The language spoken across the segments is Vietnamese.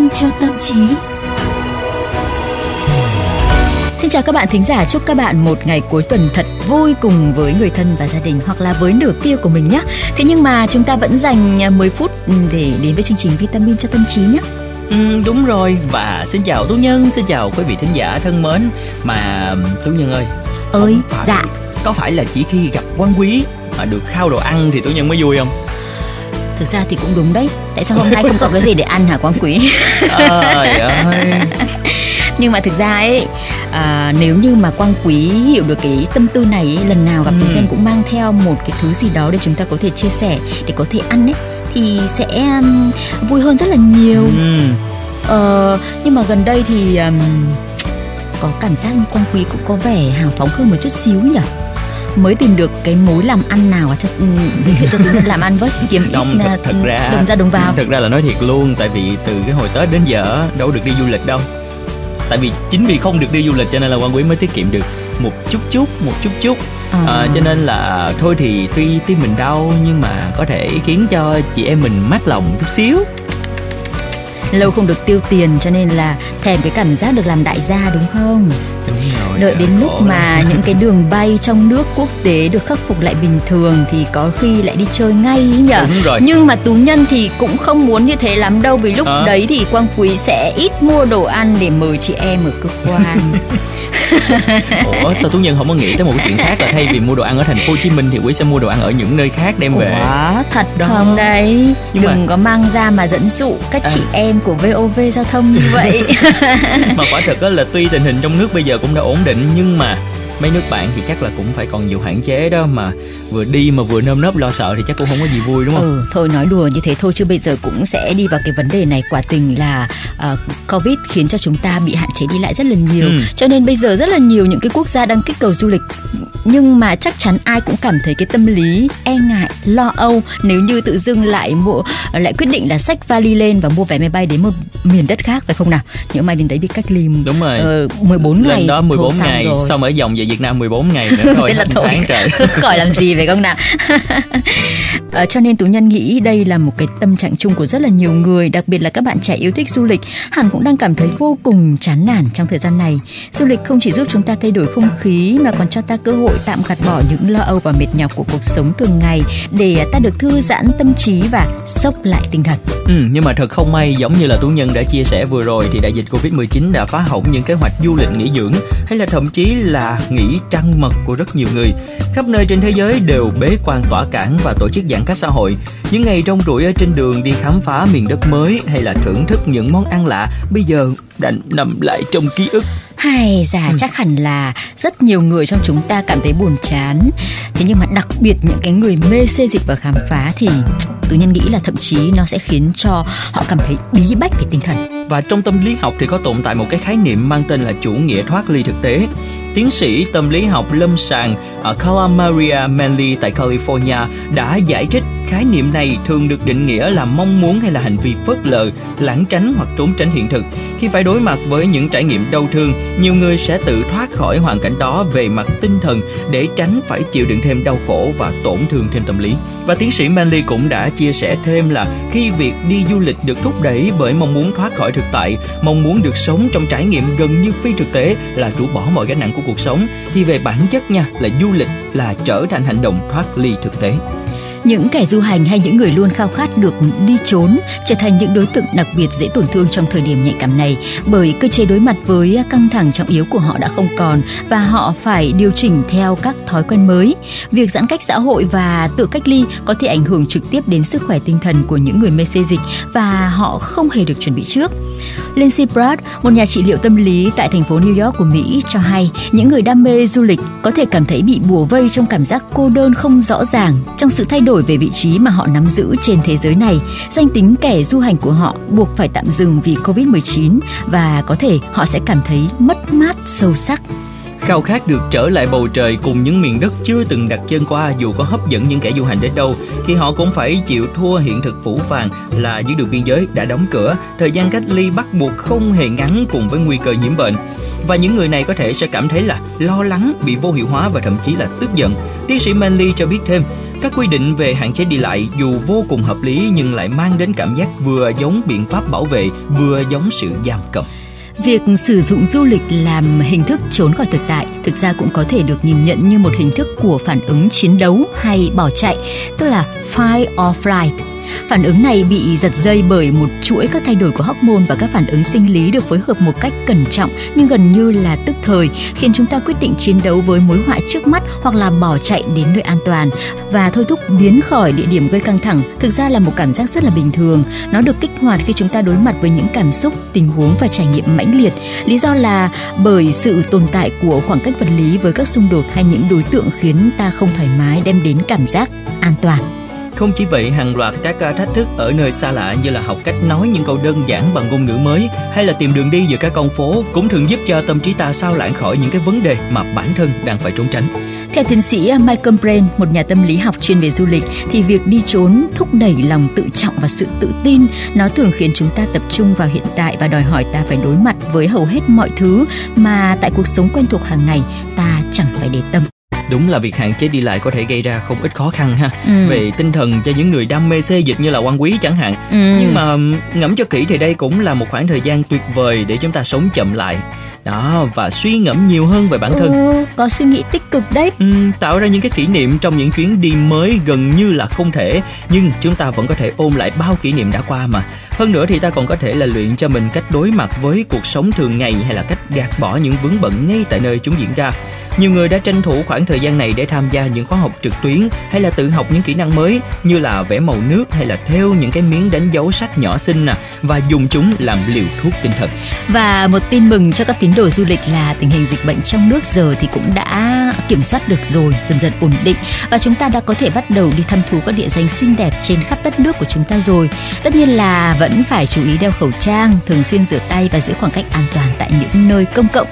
minh cho tâm trí. Xin chào các bạn thính giả, chúc các bạn một ngày cuối tuần thật vui cùng với người thân và gia đình hoặc là với nửa kia của mình nhé. Thế nhưng mà chúng ta vẫn dành 10 phút để đến với chương trình vitamin cho tâm trí nhé. Ừ, đúng rồi và xin chào tú nhân xin chào quý vị thính giả thân mến mà tú nhân ơi ơi phải, dạ có phải là chỉ khi gặp quan quý mà được khao đồ ăn thì tú nhân mới vui không thực ra thì cũng đúng đấy. Tại sao hôm nay không có cái gì để ăn hả quan quý? Ơi. Nhưng mà thực ra ấy à, nếu như mà quang quý hiểu được cái tâm tư này ấy, lần nào gặp ừ. nhân cũng mang theo một cái thứ gì đó để chúng ta có thể chia sẻ để có thể ăn ấy thì sẽ um, vui hơn rất là nhiều. Ừ. ờ, nhưng mà gần đây thì um, có cảm giác như quang quý cũng có vẻ hào phóng hơn một chút xíu nhỉ mới tìm được cái mối làm ăn nào cho ừ, giới thiệu cho chúng làm ăn với? Kiếm đồng thật, thật ra đồng ra đồng vào. thật ra là nói thiệt luôn tại vì từ cái hồi tết đến giờ đâu được đi du lịch đâu. Tại vì chính vì không được đi du lịch cho nên là quan quý mới tiết kiệm được một chút chút một chút chút. À. À, cho nên là thôi thì tuy tim mình đau nhưng mà có thể khiến cho chị em mình mát lòng chút xíu. Lâu không được tiêu tiền cho nên là thèm cái cảm giác được làm đại gia đúng không đợi đến lúc mà những cái đường bay trong nước quốc tế được khắc phục lại bình thường thì có khi lại đi chơi ngay ấy nhở đúng rồi. nhưng mà tú nhân thì cũng không muốn như thế lắm đâu vì lúc à. đấy thì quang quý sẽ ít mua đồ ăn để mời chị em ở cơ quan ủa sao tú nhân không có nghĩ tới một cái chuyện khác là thay vì mua đồ ăn ở thành phố hồ chí minh thì quý sẽ mua đồ ăn ở những nơi khác đem về ủa thật đó. không đấy nhưng đừng mà... có mang ra mà dẫn dụ các à. chị em của vov giao thông như vậy mà quả thật là tuy tình hình trong nước bây giờ cũng đã ổn định nhưng mà mấy nước bạn thì chắc là cũng phải còn nhiều hạn chế đó mà vừa đi mà vừa nơm nớp lo sợ thì chắc cũng không có gì vui đúng không? Ừ, thôi nói đùa như thế thôi chứ bây giờ cũng sẽ đi vào cái vấn đề này quả tình là uh, covid khiến cho chúng ta bị hạn chế đi lại rất là nhiều ừ. cho nên bây giờ rất là nhiều những cái quốc gia đang kích cầu du lịch nhưng mà chắc chắn ai cũng cảm thấy cái tâm lý e ngại lo âu nếu như tự dưng lại mua lại quyết định là xách vali lên và mua vé máy bay đến một miền đất khác phải không nào? Nhỡ mai đến đấy bị cách ly đúng rồi. uh, 14 ngày lên đó 14 ngày rồi. sau mở vòng về Việt Nam 14 ngày nữa thôi là thôi. tháng trời. Khỏi làm gì phải không nào? À, cho nên tú nhân nghĩ đây là một cái tâm trạng chung của rất là nhiều người đặc biệt là các bạn trẻ yêu thích du lịch. Hẳn cũng đang cảm thấy vô cùng chán nản trong thời gian này. Du lịch không chỉ giúp chúng ta thay đổi không khí mà còn cho ta cơ hội tạm gạt bỏ những lo âu và mệt nhọc của cuộc sống thường ngày để ta được thư giãn tâm trí và sốc lại tinh thần. Ừ, nhưng mà thật không may giống như là tú nhân đã chia sẻ vừa rồi thì đại dịch covid 19 đã phá hỏng những kế hoạch du lịch nghỉ dưỡng hay là thậm chí là nghỉ trăng mật của rất nhiều người. Khắp nơi trên thế giới đều bế quan tỏa cảng và tổ chức giãn cách xã hội. Những ngày rong ruổi ở trên đường đi khám phá miền đất mới hay là thưởng thức những món ăn lạ bây giờ đành nằm lại trong ký ức hay già ừ. chắc hẳn là rất nhiều người trong chúng ta cảm thấy buồn chán thế nhưng mà đặc biệt những cái người mê xê dịch và khám phá thì tôi nhân nghĩ là thậm chí nó sẽ khiến cho họ cảm thấy bí bách về tinh thần và trong tâm lý học thì có tồn tại một cái khái niệm mang tên là chủ nghĩa thoát ly thực tế tiến sĩ tâm lý học lâm sàng ở Carla Maria Manley tại California đã giải thích khái niệm này thường được định nghĩa là mong muốn hay là hành vi phớt lờ, lãng tránh hoặc trốn tránh hiện thực. Khi phải đối mặt với những trải nghiệm đau thương, nhiều người sẽ tự thoát khỏi hoàn cảnh đó về mặt tinh thần để tránh phải chịu đựng thêm đau khổ và tổn thương thêm tâm lý. Và tiến sĩ Manley cũng đã chia sẻ thêm là khi việc đi du lịch được thúc đẩy bởi mong muốn thoát khỏi thực tại, mong muốn được sống trong trải nghiệm gần như phi thực tế là rũ bỏ mọi gánh nặng của cuộc sống thì về bản chất nha là du lịch là trở thành hành động thoát ly thực tế những kẻ du hành hay những người luôn khao khát được đi trốn trở thành những đối tượng đặc biệt dễ tổn thương trong thời điểm nhạy cảm này bởi cơ chế đối mặt với căng thẳng trọng yếu của họ đã không còn và họ phải điều chỉnh theo các thói quen mới. Việc giãn cách xã hội và tự cách ly có thể ảnh hưởng trực tiếp đến sức khỏe tinh thần của những người mê xê dịch và họ không hề được chuẩn bị trước. Lindsay Pratt, một nhà trị liệu tâm lý tại thành phố New York của Mỹ cho hay những người đam mê du lịch có thể cảm thấy bị bùa vây trong cảm giác cô đơn không rõ ràng trong sự thay đổi đổi về vị trí mà họ nắm giữ trên thế giới này. Danh tính kẻ du hành của họ buộc phải tạm dừng vì Covid-19 và có thể họ sẽ cảm thấy mất mát sâu sắc khao khát được trở lại bầu trời cùng những miền đất chưa từng đặt chân qua dù có hấp dẫn những kẻ du hành đến đâu thì họ cũng phải chịu thua hiện thực phủ phàng là những đường biên giới đã đóng cửa. Thời gian cách ly bắt buộc không hề ngắn cùng với nguy cơ nhiễm bệnh. Và những người này có thể sẽ cảm thấy là lo lắng bị vô hiệu hóa và thậm chí là tức giận. Tiến sĩ Manley cho biết thêm Các quy định về hạn chế đi lại dù vô cùng hợp lý nhưng lại mang đến cảm giác vừa giống biện pháp bảo vệ, vừa giống sự giam cầm. Việc sử dụng du lịch làm hình thức trốn khỏi thực tại thực ra cũng có thể được nhìn nhận như một hình thức của phản ứng chiến đấu hay bỏ chạy, tức là fight or flight. Phản ứng này bị giật dây bởi một chuỗi các thay đổi của hormone và các phản ứng sinh lý được phối hợp một cách cẩn trọng nhưng gần như là tức thời, khiến chúng ta quyết định chiến đấu với mối họa trước mắt hoặc là bỏ chạy đến nơi an toàn và thôi thúc biến khỏi địa điểm gây căng thẳng. Thực ra là một cảm giác rất là bình thường. Nó được kích hoạt khi chúng ta đối mặt với những cảm xúc, tình huống và trải nghiệm mãnh liệt. Lý do là bởi sự tồn tại của khoảng cách vật lý với các xung đột hay những đối tượng khiến ta không thoải mái đem đến cảm giác an toàn. Không chỉ vậy, hàng loạt các à, thách thức ở nơi xa lạ như là học cách nói những câu đơn giản bằng ngôn ngữ mới hay là tìm đường đi giữa các con phố cũng thường giúp cho tâm trí ta sao lãng khỏi những cái vấn đề mà bản thân đang phải trốn tránh. Theo tiến sĩ à, Michael Brain, một nhà tâm lý học chuyên về du lịch, thì việc đi trốn thúc đẩy lòng tự trọng và sự tự tin. Nó thường khiến chúng ta tập trung vào hiện tại và đòi hỏi ta phải đối mặt với hầu hết mọi thứ mà tại cuộc sống quen thuộc hàng ngày ta chẳng phải để tâm đúng là việc hạn chế đi lại có thể gây ra không ít khó khăn ha. Ừ. về tinh thần cho những người đam mê xê dịch như là quan quý chẳng hạn. Ừ. nhưng mà ngẫm cho kỹ thì đây cũng là một khoảng thời gian tuyệt vời để chúng ta sống chậm lại. Đó và suy ngẫm nhiều hơn về bản thân. Ừ, có suy nghĩ tích cực đấy. Ừ, tạo ra những cái kỷ niệm trong những chuyến đi mới gần như là không thể nhưng chúng ta vẫn có thể ôm lại bao kỷ niệm đã qua mà. Hơn nữa thì ta còn có thể là luyện cho mình cách đối mặt với cuộc sống thường ngày hay là cách gạt bỏ những vướng bận ngay tại nơi chúng diễn ra nhiều người đã tranh thủ khoảng thời gian này để tham gia những khóa học trực tuyến hay là tự học những kỹ năng mới như là vẽ màu nước hay là thêu những cái miếng đánh dấu sách nhỏ xinh nè và dùng chúng làm liều thuốc tinh thần. Và một tin mừng cho các tín đồ du lịch là tình hình dịch bệnh trong nước giờ thì cũng đã kiểm soát được rồi, dần dần ổn định và chúng ta đã có thể bắt đầu đi thăm thú các địa danh xinh đẹp trên khắp đất nước của chúng ta rồi. Tất nhiên là vẫn phải chú ý đeo khẩu trang, thường xuyên rửa tay và giữ khoảng cách an toàn tại những nơi công cộng.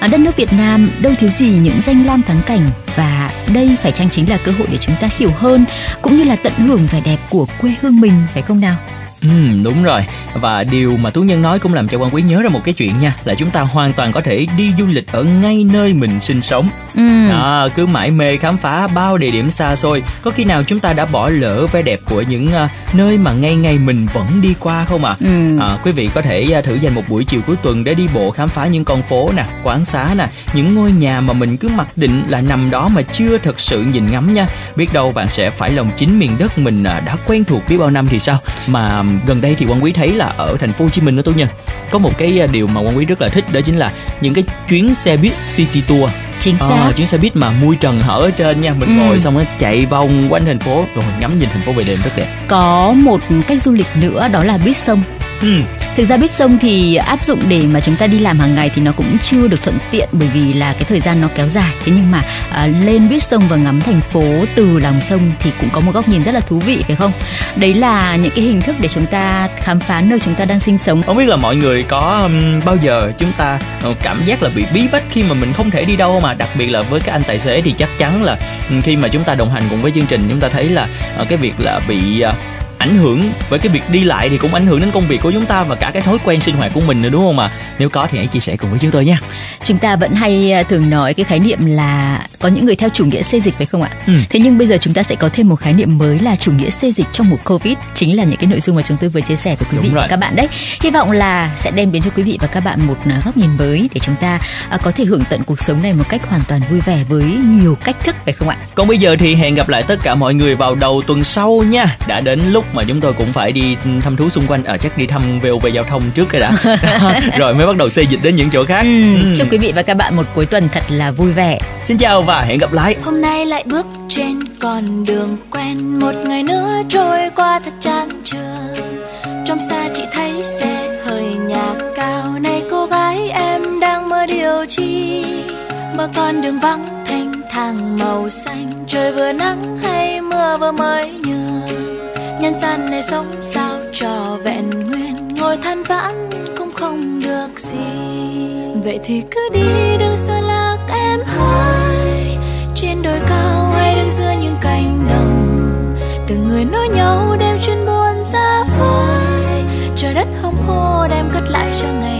Ở đất nước Việt Nam đâu thiếu gì những danh lam thắng cảnh và đây phải chăng chính là cơ hội để chúng ta hiểu hơn cũng như là tận hưởng vẻ đẹp của quê hương mình phải không nào? Ừ, đúng rồi và điều mà tú nhân nói cũng làm cho quan quý nhớ ra một cái chuyện nha là chúng ta hoàn toàn có thể đi du lịch ở ngay nơi mình sinh sống ừ. đó, cứ mãi mê khám phá bao địa điểm xa xôi có khi nào chúng ta đã bỏ lỡ vẻ đẹp của những uh, nơi mà ngay ngay mình vẫn đi qua không ạ à? ừ. à, quý vị có thể uh, thử dành một buổi chiều cuối tuần để đi bộ khám phá những con phố nè quán xá nè những ngôi nhà mà mình cứ mặc định là nằm đó mà chưa thật sự nhìn ngắm nha biết đâu bạn sẽ phải lòng chính miền đất mình uh, đã quen thuộc biết bao năm thì sao mà gần đây thì quan quý thấy là ở thành phố Hồ Chí Minh đó tú nhân. Có một cái à, điều mà quan quý rất là thích đó chính là những cái chuyến xe buýt city tour. Chính xác. à, chuyến xe buýt mà mui trần hở ở trên nha. Mình ừ. ngồi xong nó chạy vòng quanh thành phố rồi ngắm nhìn thành phố về đêm rất đẹp. Có một cách du lịch nữa đó là buýt sông. Ừ. Thực ra buýt sông thì áp dụng để mà chúng ta đi làm hàng ngày thì nó cũng chưa được thuận tiện bởi vì là cái thời gian nó kéo dài. Thế nhưng mà à, lên buýt sông và ngắm thành phố từ lòng sông thì cũng có một góc nhìn rất là thú vị phải không? Đấy là những cái hình thức để chúng ta khám phá nơi chúng ta đang sinh sống. Không biết là mọi người có um, bao giờ chúng ta ờ, cảm giác là bị bí bách khi mà mình không thể đi đâu mà đặc biệt là với các anh tài xế thì chắc chắn là khi mà chúng ta đồng hành cùng với chương trình chúng ta thấy là ờ, cái việc là bị ờ, ảnh hưởng với cái việc đi lại thì cũng ảnh hưởng đến công việc của chúng ta và cả cái thói quen sinh hoạt của mình nữa, đúng không ạ? Nếu có thì hãy chia sẻ cùng với chúng tôi nha. Chúng ta vẫn hay à, thường nói cái khái niệm là có những người theo chủ nghĩa xê dịch phải không ạ? Ừ. Thế nhưng bây giờ chúng ta sẽ có thêm một khái niệm mới là chủ nghĩa xê dịch trong mùa Covid, chính là những cái nội dung mà chúng tôi vừa chia sẻ với quý vị và các bạn đấy. Hy vọng là sẽ đem đến cho quý vị và các bạn một à, góc nhìn mới để chúng ta à, có thể hưởng tận cuộc sống này một cách hoàn toàn vui vẻ với nhiều cách thức phải không ạ? Còn bây giờ thì hẹn gặp lại tất cả mọi người vào đầu tuần sau nha. Đã đến lúc mà chúng tôi cũng phải đi thăm thú xung quanh ở à, chắc đi thăm VOV giao thông trước cái đã rồi mới bắt đầu xây dịch đến những chỗ khác ừ, ừ. chúc quý vị và các bạn một cuối tuần thật là vui vẻ xin chào và hẹn gặp lại. Hôm nay lại bước trên con đường quen. Một ngày nữa trôi qua thật chán trường trong xa chị thấy xe hơi nhà cao. Này cô gái, em đang mơ điều chi? Mơ con đường vắng thanh thang màu xanh. Trời vừa nắng hay mưa vừa mới nhường. Nhân gian này sống sao cho vẹn nguyên. Ngồi than vãn cũng không được gì. Vậy thì cứ đi đừng xa người nói nhau đem chuyên buồn ra phơi trời đất không khô đem cất lại cho ngày